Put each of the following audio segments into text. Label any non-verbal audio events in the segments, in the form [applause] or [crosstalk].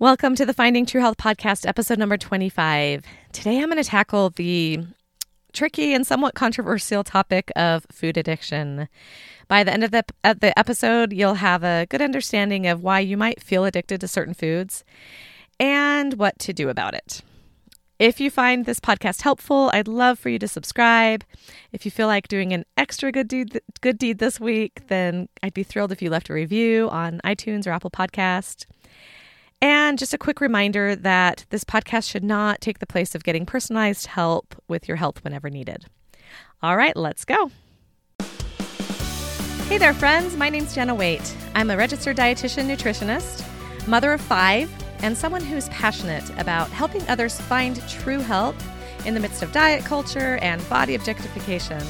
Welcome to the Finding True Health podcast, episode number 25. Today I'm going to tackle the tricky and somewhat controversial topic of food addiction. By the end of the, of the episode, you'll have a good understanding of why you might feel addicted to certain foods and what to do about it. If you find this podcast helpful, I'd love for you to subscribe. If you feel like doing an extra good deed, good deed this week, then I'd be thrilled if you left a review on iTunes or Apple Podcast. And just a quick reminder that this podcast should not take the place of getting personalized help with your health whenever needed. All right, let's go. Hey there, friends. My name's Jenna Waite. I'm a registered dietitian nutritionist, mother of five, and someone who's passionate about helping others find true health in the midst of diet culture and body objectification.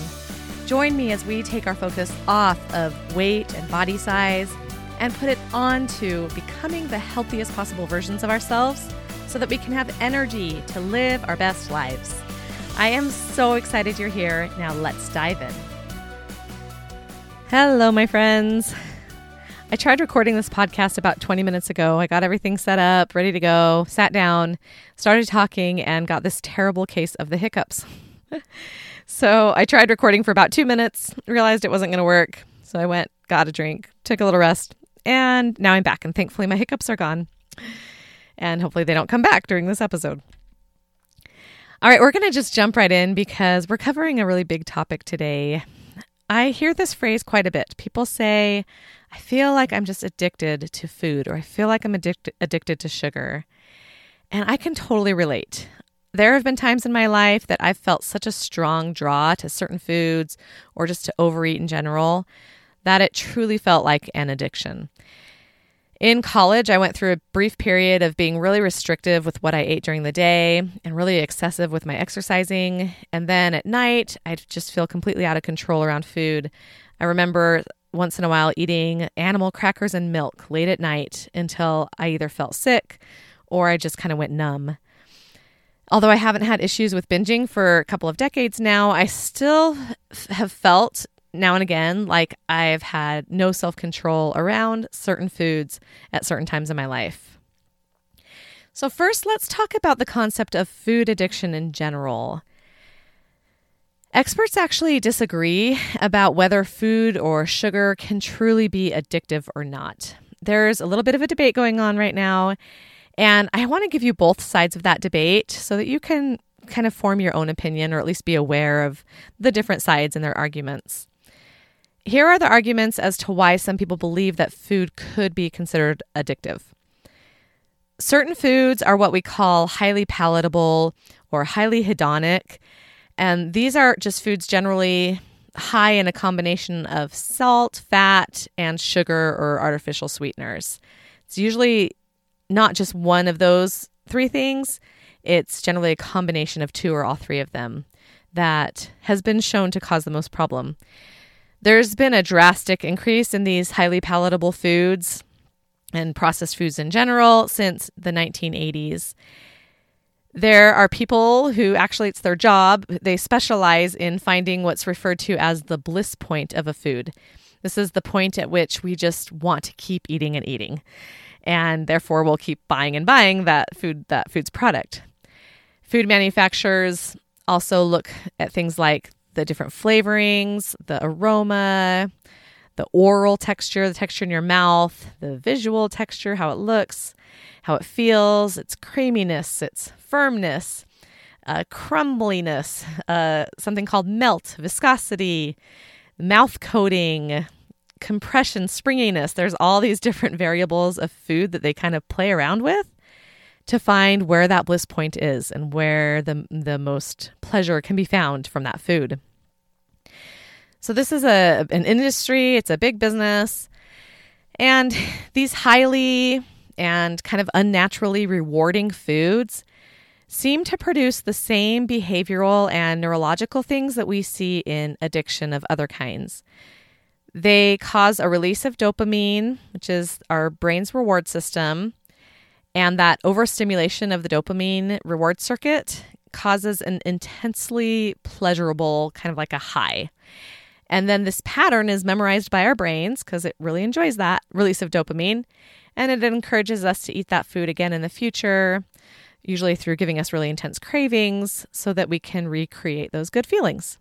Join me as we take our focus off of weight and body size and put it on to becoming the healthiest possible versions of ourselves so that we can have energy to live our best lives. I am so excited you're here. Now let's dive in. Hello, my friends. I tried recording this podcast about 20 minutes ago. I got everything set up, ready to go, sat down, started talking, and got this terrible case of the hiccups. [laughs] so I tried recording for about two minutes, realized it wasn't going to work. So I went, got a drink, took a little rest, and now I'm back, and thankfully my hiccups are gone. And hopefully they don't come back during this episode. All right, we're going to just jump right in because we're covering a really big topic today. I hear this phrase quite a bit. People say, I feel like I'm just addicted to food, or I feel like I'm addic- addicted to sugar. And I can totally relate. There have been times in my life that I've felt such a strong draw to certain foods or just to overeat in general that it truly felt like an addiction. In college, I went through a brief period of being really restrictive with what I ate during the day and really excessive with my exercising. And then at night, I'd just feel completely out of control around food. I remember once in a while eating animal crackers and milk late at night until I either felt sick or I just kind of went numb. Although I haven't had issues with binging for a couple of decades now, I still have felt now and again, like I've had no self control around certain foods at certain times in my life. So, first, let's talk about the concept of food addiction in general. Experts actually disagree about whether food or sugar can truly be addictive or not. There's a little bit of a debate going on right now, and I want to give you both sides of that debate so that you can kind of form your own opinion or at least be aware of the different sides and their arguments. Here are the arguments as to why some people believe that food could be considered addictive. Certain foods are what we call highly palatable or highly hedonic, and these are just foods generally high in a combination of salt, fat, and sugar or artificial sweeteners. It's usually not just one of those three things, it's generally a combination of two or all three of them that has been shown to cause the most problem. There's been a drastic increase in these highly palatable foods and processed foods in general since the 1980s. There are people who actually, it's their job, they specialize in finding what's referred to as the bliss point of a food. This is the point at which we just want to keep eating and eating. And therefore, we'll keep buying and buying that food, that food's product. Food manufacturers also look at things like the different flavorings, the aroma, the oral texture, the texture in your mouth, the visual texture, how it looks, how it feels, its creaminess, its firmness, uh, crumbliness, uh, something called melt, viscosity, mouth coating, compression, springiness. There's all these different variables of food that they kind of play around with to find where that bliss point is and where the, the most pleasure can be found from that food. So this is a an industry, it's a big business. And [laughs] these highly and kind of unnaturally rewarding foods seem to produce the same behavioral and neurological things that we see in addiction of other kinds. They cause a release of dopamine, which is our brain's reward system, and that overstimulation of the dopamine reward circuit causes an intensely pleasurable kind of like a high. And then this pattern is memorized by our brains because it really enjoys that release of dopamine. and it encourages us to eat that food again in the future, usually through giving us really intense cravings so that we can recreate those good feelings.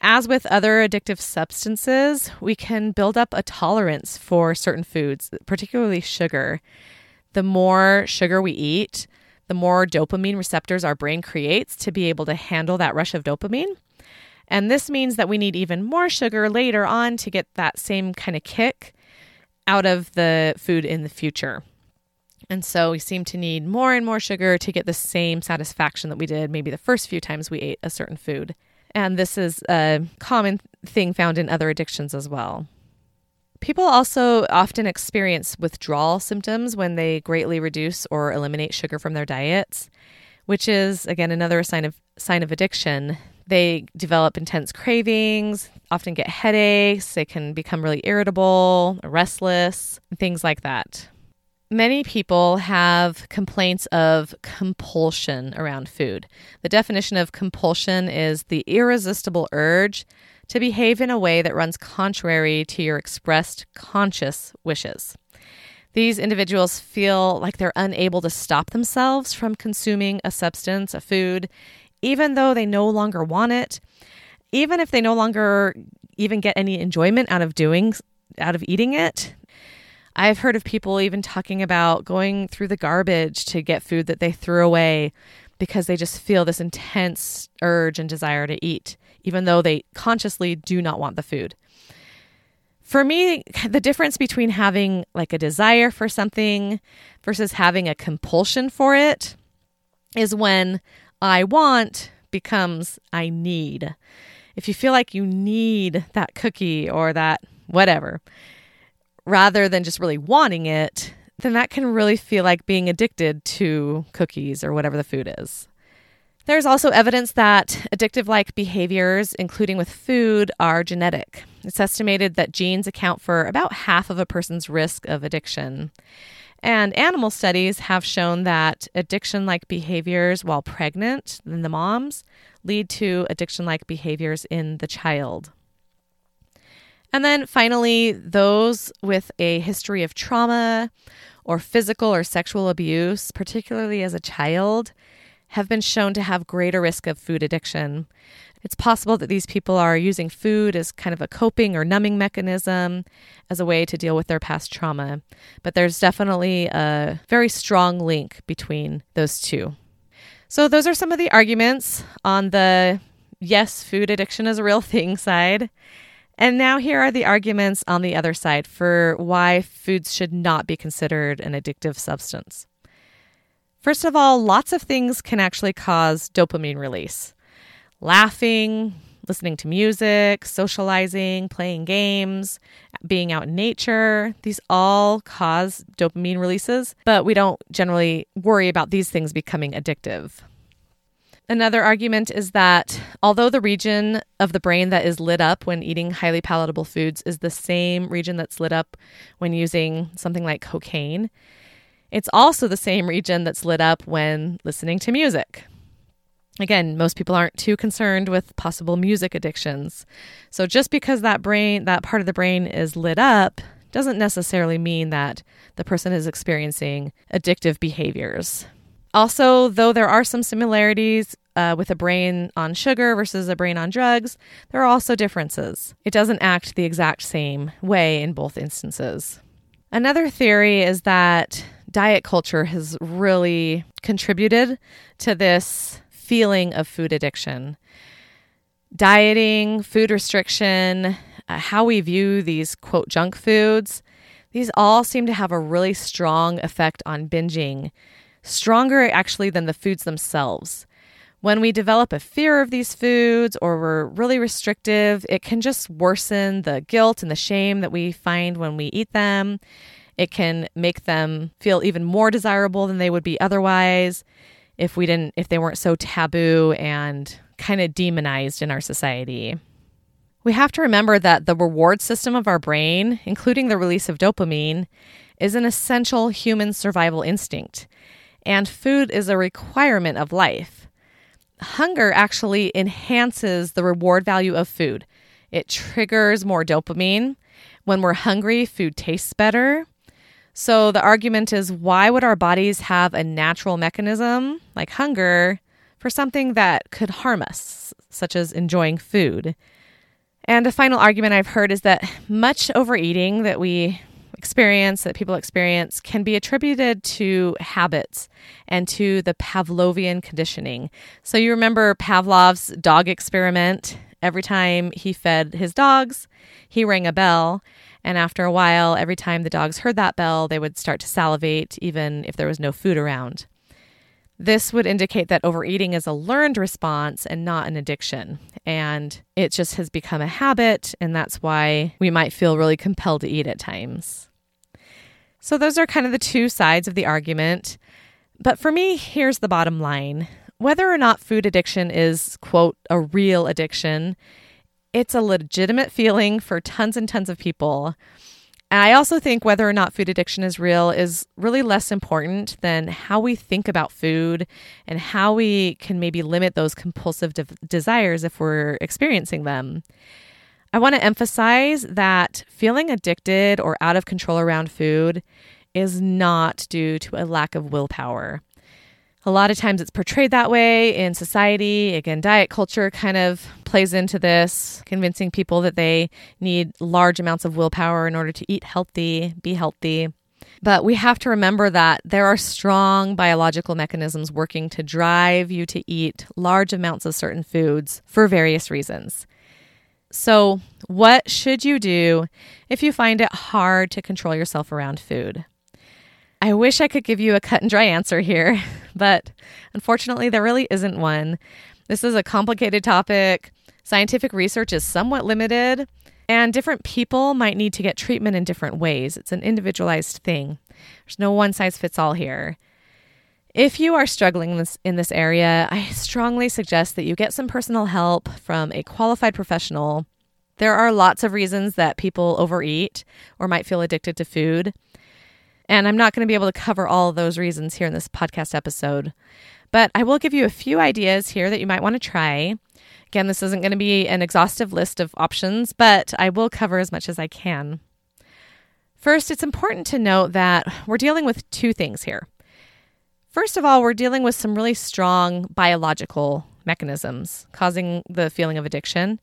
As with other addictive substances, we can build up a tolerance for certain foods, particularly sugar. The more sugar we eat, the more dopamine receptors our brain creates to be able to handle that rush of dopamine. And this means that we need even more sugar later on to get that same kind of kick out of the food in the future. And so we seem to need more and more sugar to get the same satisfaction that we did maybe the first few times we ate a certain food. And this is a common thing found in other addictions as well. People also often experience withdrawal symptoms when they greatly reduce or eliminate sugar from their diets, which is again another sign of sign of addiction. They develop intense cravings, often get headaches, they can become really irritable, restless, things like that. Many people have complaints of compulsion around food. The definition of compulsion is the irresistible urge to behave in a way that runs contrary to your expressed conscious wishes. These individuals feel like they're unable to stop themselves from consuming a substance, a food, even though they no longer want it, even if they no longer even get any enjoyment out of doing out of eating it, I've heard of people even talking about going through the garbage to get food that they threw away because they just feel this intense urge and desire to eat, even though they consciously do not want the food. For me, the difference between having like a desire for something versus having a compulsion for it is when I want becomes I need. If you feel like you need that cookie or that whatever, rather than just really wanting it, then that can really feel like being addicted to cookies or whatever the food is. There's also evidence that addictive like behaviors, including with food, are genetic. It's estimated that genes account for about half of a person's risk of addiction. And animal studies have shown that addiction like behaviors while pregnant in the moms lead to addiction like behaviors in the child. And then finally, those with a history of trauma or physical or sexual abuse, particularly as a child, have been shown to have greater risk of food addiction. It's possible that these people are using food as kind of a coping or numbing mechanism as a way to deal with their past trauma. But there's definitely a very strong link between those two. So, those are some of the arguments on the yes, food addiction is a real [laughs] thing side. And now here are the arguments on the other side for why foods should not be considered an addictive substance. First of all, lots of things can actually cause dopamine release. Laughing, listening to music, socializing, playing games, being out in nature, these all cause dopamine releases, but we don't generally worry about these things becoming addictive. Another argument is that although the region of the brain that is lit up when eating highly palatable foods is the same region that's lit up when using something like cocaine, it's also the same region that's lit up when listening to music. Again, most people aren't too concerned with possible music addictions. So just because that brain, that part of the brain is lit up doesn't necessarily mean that the person is experiencing addictive behaviors. Also, though there are some similarities uh, with a brain on sugar versus a brain on drugs, there are also differences. It doesn't act the exact same way in both instances. Another theory is that diet culture has really contributed to this feeling of food addiction. Dieting, food restriction, uh, how we view these quote junk foods, these all seem to have a really strong effect on binging stronger actually than the foods themselves. When we develop a fear of these foods or we're really restrictive, it can just worsen the guilt and the shame that we find when we eat them. It can make them feel even more desirable than they would be otherwise if we didn't if they weren't so taboo and kind of demonized in our society. We have to remember that the reward system of our brain, including the release of dopamine, is an essential human survival instinct and food is a requirement of life. Hunger actually enhances the reward value of food. It triggers more dopamine. When we're hungry, food tastes better. So the argument is why would our bodies have a natural mechanism like hunger for something that could harm us, such as enjoying food? And a final argument I've heard is that much overeating that we experience, that people experience, can be attributed to habits and to the Pavlovian conditioning. So you remember Pavlov's dog experiment? Every time he fed his dogs, he rang a bell. And after a while, every time the dogs heard that bell, they would start to salivate, even if there was no food around. This would indicate that overeating is a learned response and not an addiction. And it just has become a habit, and that's why we might feel really compelled to eat at times. So, those are kind of the two sides of the argument. But for me, here's the bottom line whether or not food addiction is, quote, a real addiction, it's a legitimate feeling for tons and tons of people. And I also think whether or not food addiction is real is really less important than how we think about food and how we can maybe limit those compulsive de- desires if we're experiencing them. I want to emphasize that feeling addicted or out of control around food is not due to a lack of willpower. A lot of times it's portrayed that way in society. Again, diet culture kind of plays into this, convincing people that they need large amounts of willpower in order to eat healthy, be healthy. But we have to remember that there are strong biological mechanisms working to drive you to eat large amounts of certain foods for various reasons. So, what should you do if you find it hard to control yourself around food? I wish I could give you a cut and dry answer here, [laughs] but unfortunately, there really isn't one. This is a complicated topic. Scientific research is somewhat limited, and different people might need to get treatment in different ways. It's an individualized thing. There's no one size fits all here. If you are struggling in this, area, I strongly suggest that you get some personal help from a qualified professional. There are lots of reasons that people overeat or might feel addicted to food. And I'm not going to be able to cover all of those reasons here in this podcast episode, but I will give you a few ideas here that you might want to try. Again, this isn't going to be an exhaustive list of options, but I will cover as much as I can. First, it's important to note that we're dealing with two things here. First of all, we're dealing with some really strong biological mechanisms causing the feeling of addiction.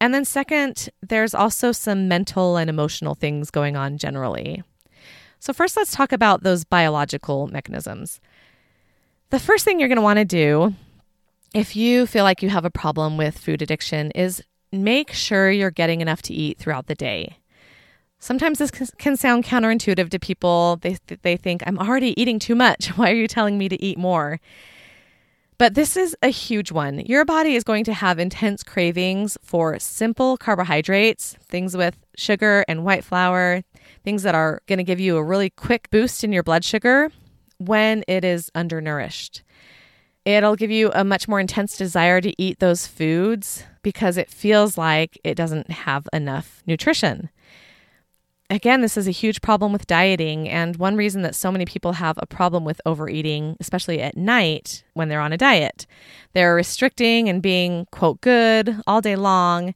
And then, second, there's also some mental and emotional things going on generally. So, first, let's talk about those biological mechanisms. The first thing you're going to want to do if you feel like you have a problem with food addiction is make sure you're getting enough to eat throughout the day. Sometimes this can sound counterintuitive to people. They, they think, I'm already eating too much. [laughs] Why are you telling me to eat more? But this is a huge one. Your body is going to have intense cravings for simple carbohydrates, things with sugar and white flour, things that are going to give you a really quick boost in your blood sugar when it is undernourished. It'll give you a much more intense desire to eat those foods because it feels like it doesn't have enough nutrition. Again, this is a huge problem with dieting, and one reason that so many people have a problem with overeating, especially at night when they're on a diet. They're restricting and being, quote, good all day long.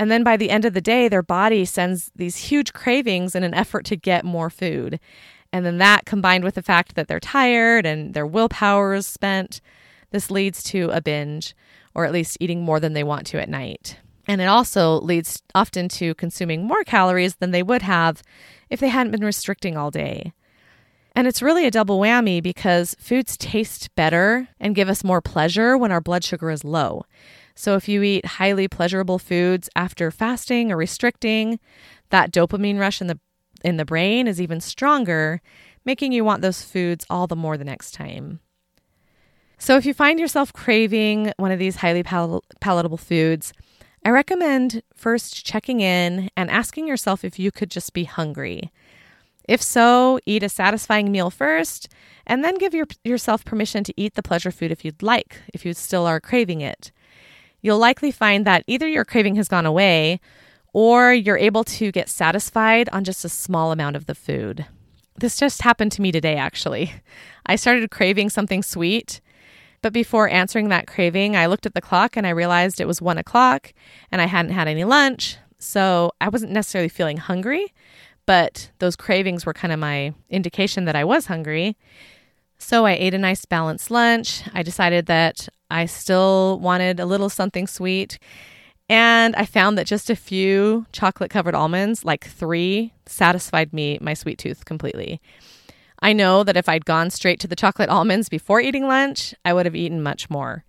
And then by the end of the day, their body sends these huge cravings in an effort to get more food. And then that combined with the fact that they're tired and their willpower is spent, this leads to a binge or at least eating more than they want to at night. And it also leads often to consuming more calories than they would have if they hadn't been restricting all day. And it's really a double whammy because foods taste better and give us more pleasure when our blood sugar is low. So if you eat highly pleasurable foods after fasting or restricting, that dopamine rush in the in the brain is even stronger, making you want those foods all the more the next time. So if you find yourself craving one of these highly pal- palatable foods, I recommend first checking in and asking yourself if you could just be hungry. If so, eat a satisfying meal first, and then give your, yourself permission to eat the pleasure food if you'd like, if you still are craving it you'll likely find that either your craving has gone away or you're able to get satisfied on just a small amount of the food. This just happened to me today, actually. I started craving something sweet, but before answering that craving, I looked at the clock and I realized it was one o'clock and I hadn't had any lunch. So I wasn't necessarily feeling hungry, but those cravings were kind of my indication that I was hungry. So I ate a nice balanced lunch. I decided that I still wanted a little something sweet. And I found that just a few chocolate covered almonds, like three, satisfied me, my sweet tooth completely. I know that if I'd gone straight to the chocolate almonds before eating lunch, I would have eaten much more.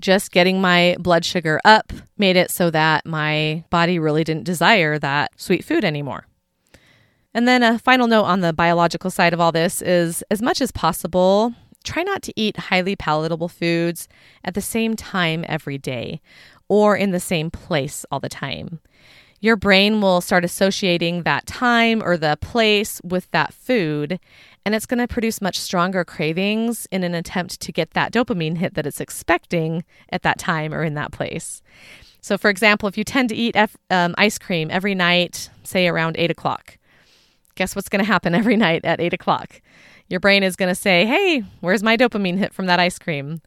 Just getting my blood sugar up made it so that my body really didn't desire that sweet food anymore. And then a final note on the biological side of all this is as much as possible, try not to eat highly palatable foods at the same time every day or in the same place all the time. Your brain will start associating that time or the place with that food, and it's going to produce much stronger cravings in an attempt to get that dopamine hit that it's expecting at that time or in that place. So, for example, if you tend to eat um, ice cream every night, say around eight o'clock, guess what's going to happen every night at eight o'clock? Your brain is going to say, Hey, where's my dopamine hit from that ice cream?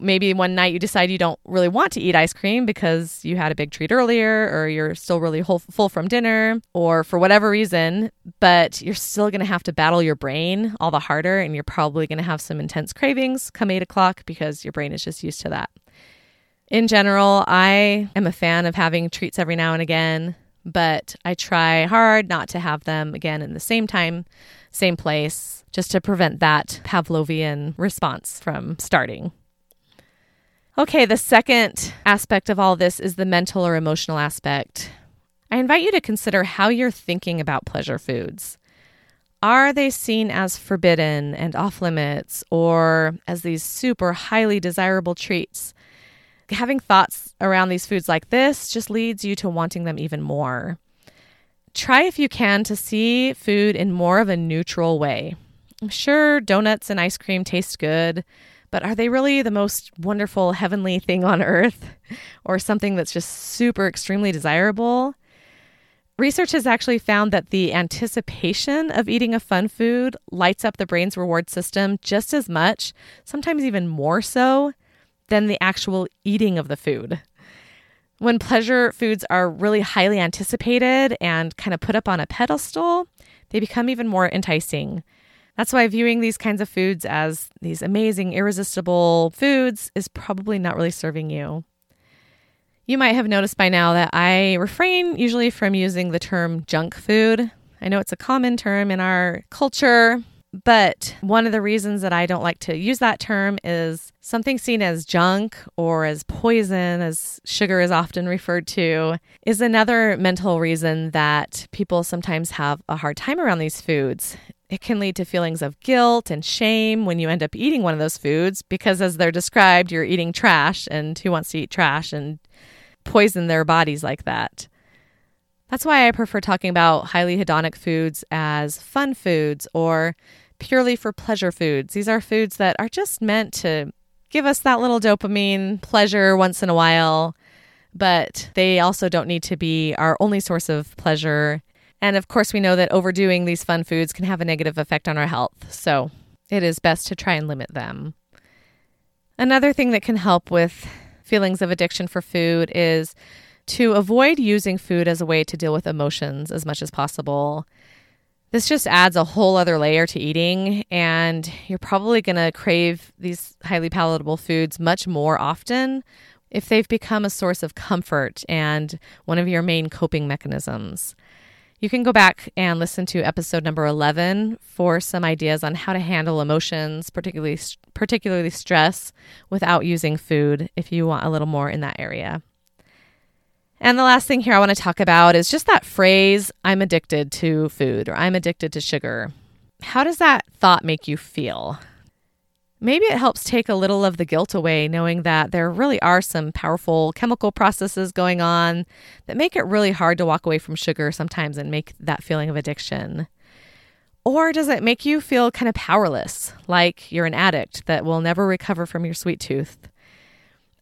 Maybe one night you decide you don't really want to eat ice cream because you had a big treat earlier, or you're still really full from dinner, or for whatever reason, but you're still going to have to battle your brain all the harder, and you're probably going to have some intense cravings come eight o'clock because your brain is just used to that. In general, I am a fan of having treats every now and again but I try hard not to have them again in the same time, same place, just to prevent that Pavlovian response from starting. Okay, the second aspect of all this is the mental or emotional aspect. I invite you to consider how you're thinking about pleasure foods. Are they seen as forbidden and off limits or as these super highly desirable treats? Having thoughts around these foods like this just leads you to wanting them even more. Try, if you can, to see food in more of a neutral way. I'm sure donuts and ice cream taste good, but are they really the most wonderful heavenly thing on earth [laughs] or something that's just super extremely desirable? Research has actually found that the anticipation of eating a fun food lights up the brain's reward system just as much, sometimes even more so, than the actual eating of the food. When pleasure foods are really highly anticipated and kind of put up on a pedestal, they become even more enticing. That's why viewing these kinds of foods as these amazing, irresistible foods is probably not really serving you. You might have noticed by now that I refrain usually from using the term junk food. I know it's a common term in our culture, but one of the reasons that I don't like to use that term is something seen as junk or as poison, as sugar is often referred to, is another mental reason that people sometimes have a hard time around these foods. It can lead to feelings of guilt and shame when you end up eating one of those foods because, as they're described, you're eating trash, and who wants to eat trash and poison their bodies like that? That's why I prefer talking about highly hedonic foods as fun foods or purely for pleasure foods. These are foods that are just meant to give us that little dopamine pleasure once in a while, but they also don't need to be our only source of pleasure. And of course, we know that overdoing these fun foods can have a negative effect on our health, so it is best to try and limit them. Another thing that can help with feelings of addiction for food is to avoid using food as a way to deal with emotions as much as possible. This just adds a whole other layer to eating, and you're probably going to crave these highly palatable foods much more often if they've become a source of comfort and one of your main coping mechanisms. You can go back and listen to episode number 11 for some ideas on how to handle emotions, particularly particularly stress, without using food if you want a little more in that area. And the last thing here I want to talk about is just that phrase, I'm addicted to food or I'm addicted to sugar. How does that thought make you feel? Maybe it helps take a little of the guilt away, knowing that there really are some powerful chemical processes going on that make it really hard to walk away from sugar sometimes and make that feeling of addiction. Or does it make you feel kind of powerless, like you're an addict that will never recover from your sweet tooth?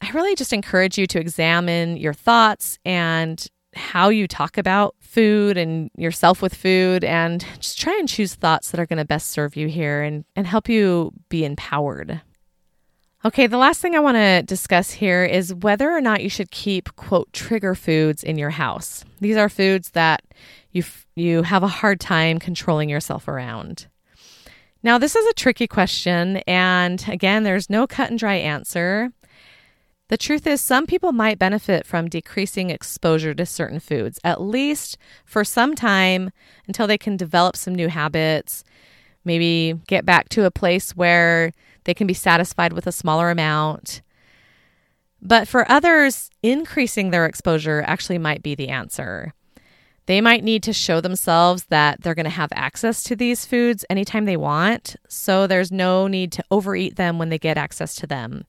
I really just encourage you to examine your thoughts and how you talk about food and yourself with food and just try and choose thoughts that are going to best serve you here and, and help you be empowered. Okay, the last thing I want to discuss here is whether or not you should keep, quote, trigger foods in your house. These are foods that you you have a hard time controlling yourself around. Now, this is a tricky question, and again, there's no cut and dry answer. The truth is, some people might benefit from decreasing exposure to certain foods, at least for some time until they can develop some new habits, maybe get back to a place where they can be satisfied with a smaller amount. But for others, increasing their exposure actually might be the answer. They might need to show themselves that they're going to have access to these foods anytime they want, so there's no need to overeat them when they get access to them.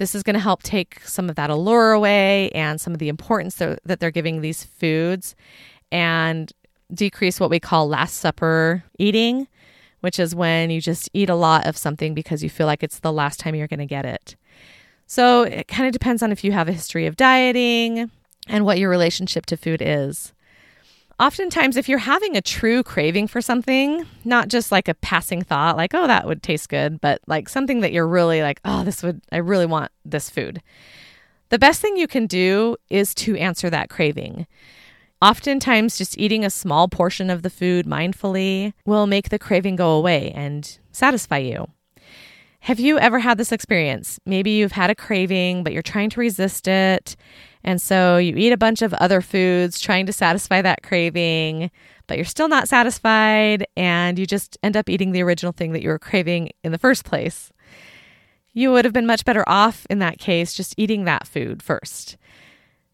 This is going to help take some of that allure away and some of the importance that they're giving these foods and decrease what we call Last Supper eating, which is when you just eat a lot of something because you feel like it's the last time you're going to get it. So it kind of depends on if you have a history of dieting and what your relationship to food is. Oftentimes, if you're having a true craving for something, not just like a passing thought, like, oh, that would taste good, but like something that you're really like, oh, this would, I really want this food. The best thing you can do is to answer that craving. Oftentimes, just eating a small portion of the food mindfully will make the craving go away and satisfy you. Have you ever had this experience? Maybe you've had a craving, but you're trying to resist it. And so you eat a bunch of other foods trying to satisfy that craving, but you're still not satisfied. And you just end up eating the original thing that you were craving in the first place. You would have been much better off in that case just eating that food first.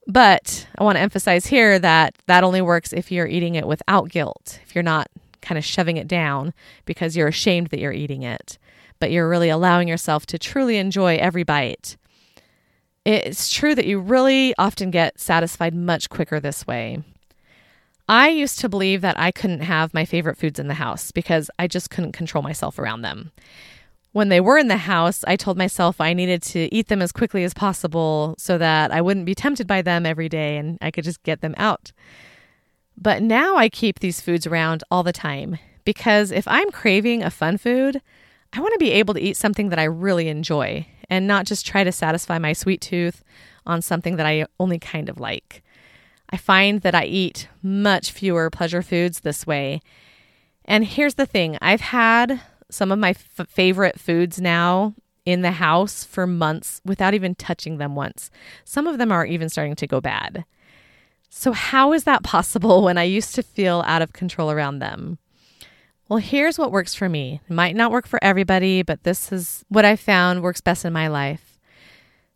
But I want to emphasize here that that only works if you're eating it without guilt, if you're not kind of shoving it down because you're ashamed that you're eating it, but you're really allowing yourself to truly enjoy every bite. It's true that you really often get satisfied much quicker this way. I used to believe that I couldn't have my favorite foods in the house because I just couldn't control myself around them when they were in the house, I told myself I needed to eat them as quickly as possible so that I wouldn't be tempted by them every day and I could just get them out. But now I keep these foods around all the time because if I'm craving a fun food, I want to be able to eat something that I really enjoy and not just try to satisfy my sweet tooth on something that I only kind of like. I find that I eat much fewer pleasure foods this way. And here's the thing I've had some of my f- favorite foods now in the house for months without even touching them once. Some of them are even starting to go bad. So, how is that possible [laughs] when I used to feel out of control around them? Well, here's what works for me. It might not work for everybody, but this is what I found works best in my life.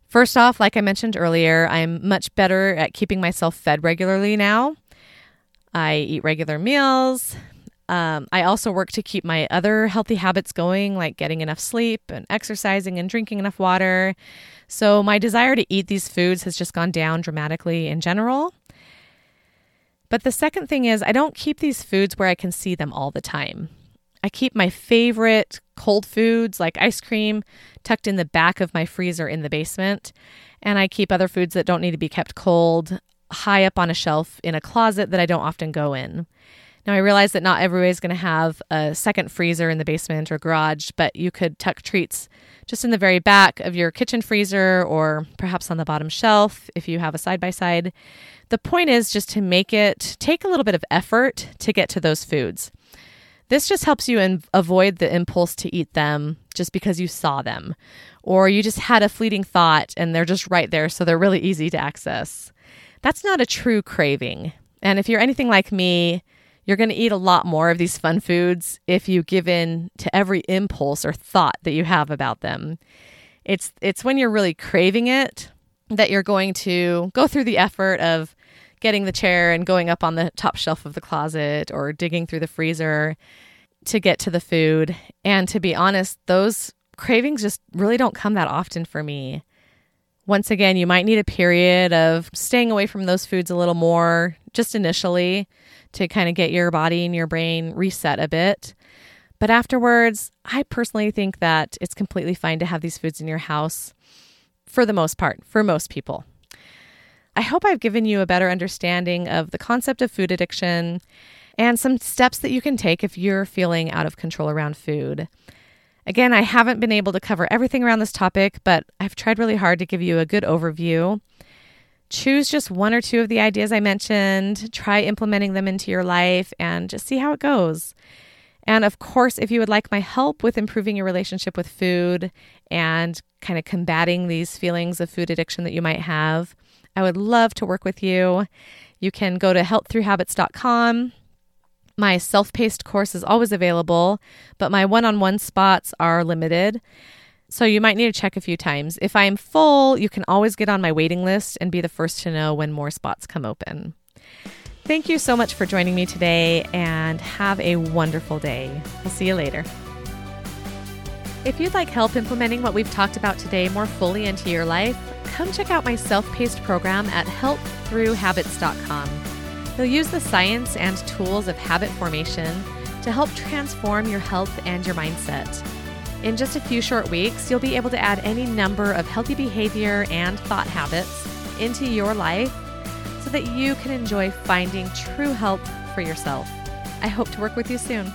First off, like I mentioned earlier, I'm much better at keeping myself fed regularly now. I eat regular meals, um, I also work to keep my other healthy habits going, like getting enough sleep and exercising and drinking enough water. So my desire to eat these foods has just gone down dramatically in general. But the second thing is, I don't keep these foods where I can see them all the time. I keep my favorite cold foods like ice cream tucked in the back of my freezer in the basement. And I keep other foods that don't need to be kept cold high up on a shelf in a closet that I don't often go in. Now, I realize that not everybody's going to have a second freezer in the basement or garage, but you could tuck treats just in the very back of your kitchen freezer or perhaps on the bottom shelf if you have a side by side. The point is just to make it take a little bit of effort to get to those foods. This just helps you in- avoid the impulse to eat them just because you saw them, or you just had a fleeting thought and they're just right there, so they're really easy to access. That's not a true craving. And if you're anything like me, you're going to eat a lot more of these fun foods if you give in to every impulse or thought that you have about them. It's it's when you're really craving it that you're going to go through the effort of getting the chair and going up on the top shelf of the closet or digging through the freezer to get to the food. And to be honest, those cravings just really don't come that often for me. Once again, you might need a period of staying away from those foods a little more just initially to kind of get your body and your brain reset a bit. But afterwards, I personally think that it's completely fine to have these foods in your house for the most part, for most people. I hope I've given you a better understanding of the concept of food addiction and some steps that you can take if you're feeling out of control around food. Again, I haven't been able to cover everything around this topic, but I've tried really hard to give you a good overview. choose just one or two of the ideas I mentioned, try implementing them into your life, and just see how it goes. And of course, if you would like my help with improving your relationship with food and kind of combating these feelings of food addiction that you might have, I would love to work with you. You can go to healththroughhabits.com. My self paced course is always available, but my one on one spots are limited. So you might need to check a few times. If I'm full, you can always get on my waiting list and be the first to know when more spots come open. Thank you so much for joining me today and have a wonderful day. I'll see you later. If you'd like help implementing what we've talked about today more fully into your life, come check out my self paced program at healththroughhabits.com. You'll use the science and tools of habit formation to help transform your health and your mindset. In just a few short weeks, you'll be able to add any number of healthy behavior and thought habits into your life so that you can enjoy finding true health for yourself. I hope to work with you soon.